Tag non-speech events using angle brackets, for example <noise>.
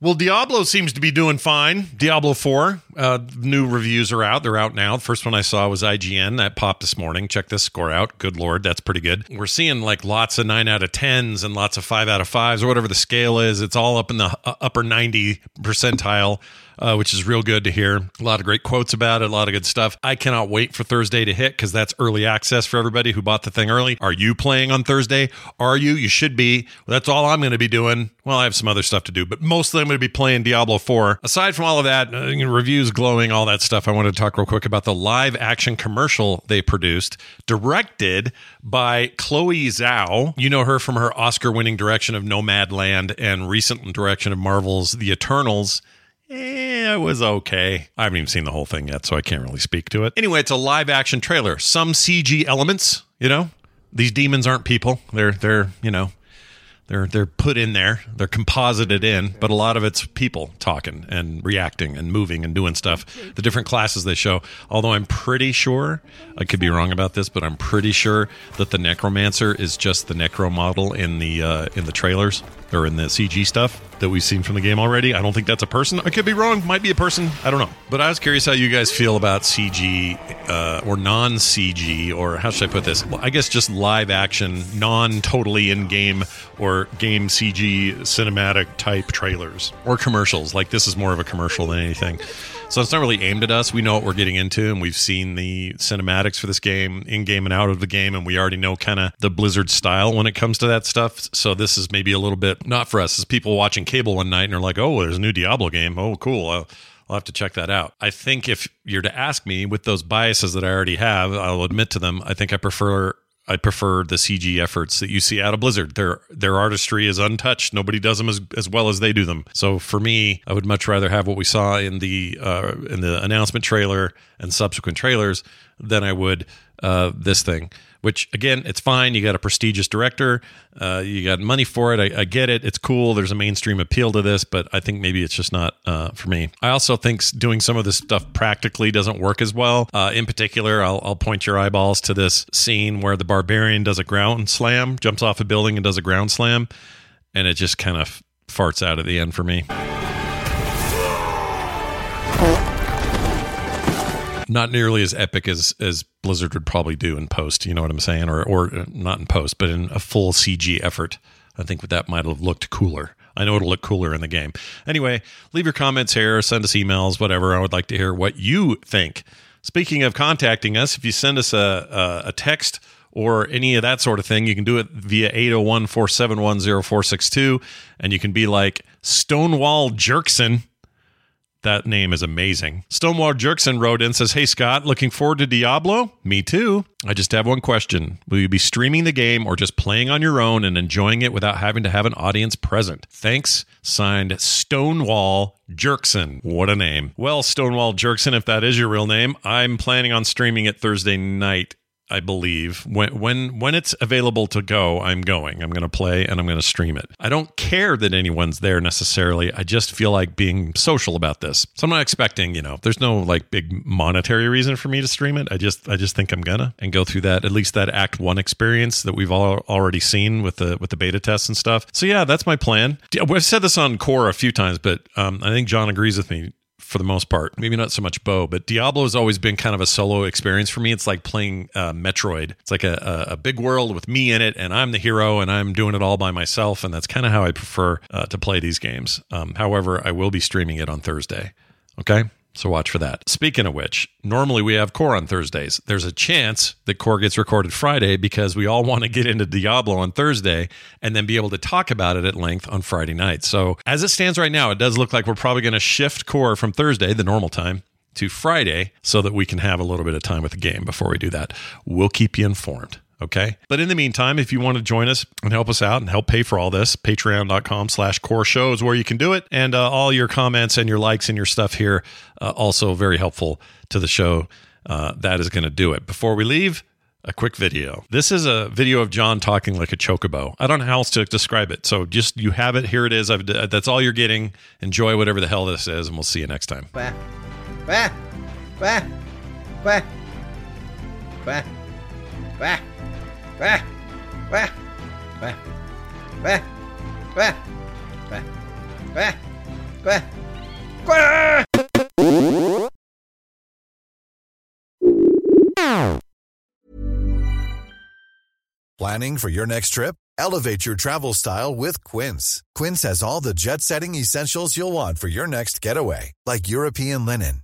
Well, Diablo seems to be doing fine. Diablo 4, uh, new reviews are out. They're out now. The First one I saw was IGN. That popped this morning. Check this score out. Good Lord, that's pretty good. We're seeing like lots of 9 out of 10s and lots of 5 out of 5s or whatever the scale is. It's all up in the uh, upper 90 percentile uh, which is real good to hear. A lot of great quotes about it, a lot of good stuff. I cannot wait for Thursday to hit because that's early access for everybody who bought the thing early. Are you playing on Thursday? Are you? You should be. That's all I'm going to be doing. Well, I have some other stuff to do, but mostly I'm going to be playing Diablo 4. Aside from all of that, uh, reviews glowing, all that stuff, I wanted to talk real quick about the live action commercial they produced, directed by Chloe Zhao. You know her from her Oscar winning direction of Nomadland and recent direction of Marvel's The Eternals Eh, it was okay. I haven't even seen the whole thing yet, so I can't really speak to it. Anyway, it's a live action trailer. Some CG elements, you know. These demons aren't people. They're they're, you know, they're they're put in there. They're composited in, but a lot of it's people talking and reacting and moving and doing stuff. The different classes they show. Although I'm pretty sure I could be wrong about this, but I'm pretty sure that the necromancer is just the necro model in the uh, in the trailers or in the CG stuff that we've seen from the game already. I don't think that's a person. I could be wrong. Might be a person. I don't know. But I was curious how you guys feel about CG uh, or non CG, or how should I put this? Well, I guess just live action, non totally in game or game CG cinematic type trailers or commercials. Like this is more of a commercial than anything. So it's not really aimed at us. We know what we're getting into, and we've seen the cinematics for this game, in game and out of the game, and we already know kind of the Blizzard style when it comes to that stuff. So this is maybe a little bit not for us as people watching cable one night and are like, oh, there's a new Diablo game. Oh, cool. I'll, I'll have to check that out. I think if you're to ask me with those biases that I already have, I'll admit to them. I think I prefer I prefer the CG efforts that you see out of Blizzard. Their their artistry is untouched. Nobody does them as, as well as they do them. So for me, I would much rather have what we saw in the uh, in the announcement trailer and subsequent trailers than I would uh, this thing which again, it's fine. You got a prestigious director, uh, you got money for it. I, I, get it. It's cool. There's a mainstream appeal to this, but I think maybe it's just not uh, for me. I also think doing some of this stuff practically doesn't work as well. Uh, in particular, I'll, I'll point your eyeballs to this scene where the barbarian does a ground slam, jumps off a building and does a ground slam, and it just kind of farts out at the end for me. Not nearly as epic as as Blizzard would probably do in post. You know what I'm saying, or or uh, not in post, but in a full CG effort. I think that might have looked cooler. I know it'll look cooler in the game. Anyway, leave your comments here, send us emails, whatever. I would like to hear what you think. Speaking of contacting us, if you send us a, a, a text or any of that sort of thing, you can do it via 801 471 0462. And you can be like Stonewall Jerkson that name is amazing. Stonewall Jerkson wrote in says, Hey Scott, looking forward to Diablo? Me too. I just have one question. Will you be streaming the game or just playing on your own and enjoying it without having to have an audience present? Thanks. Signed Stonewall Jerkson. What a name. Well, Stonewall Jerkson, if that is your real name, I'm planning on streaming it Thursday night I believe when when when it's available to go, I'm going. I'm going to play and I'm going to stream it. I don't care that anyone's there necessarily. I just feel like being social about this. So I'm not expecting, you know, there's no like big monetary reason for me to stream it. I just I just think I'm gonna and go through that at least that act 1 experience that we've all already seen with the with the beta tests and stuff. So yeah, that's my plan. I've said this on core a few times, but um, I think John agrees with me for the most part. Maybe not so much Bo, but Diablo has always been kind of a solo experience for me. It's like playing uh, Metroid. It's like a, a, big world with me in it, and I'm the hero, and I'm doing it all by myself. And that's kind of how I prefer uh, to play these games. Um, however, I will be streaming it on Thursday. Okay. So watch for that. Speaking of which, normally we have core on Thursdays. There's a chance that core gets recorded Friday because we all <laughs> want to get into Diablo on Thursday and then be able to talk about it at length on Friday night. So as it stands right now, it does look like we're probably going to shift core from Thursday, the normal time, to Friday so that we can have a little bit of time with the game before we do that. We'll keep you informed. Okay. But in the meantime, if you want to join us and help us out and help pay for all this, patreon.com slash core show is where you can do it. And uh, all your comments and your likes and your stuff here, uh, also very helpful to the show. Uh, that is going to do it. Before we leave, a quick video. This is a video of John talking like a chocobo. I don't know how else to describe it. So just you have it. Here it is. I've, that's all you're getting. Enjoy whatever the hell this is, and we'll see you next time. Bah, bah, bah, bah, bah, bah. Planning for your next trip? Elevate your travel style with Quince. Quince has all the jet setting essentials you'll want for your next getaway, like European linen,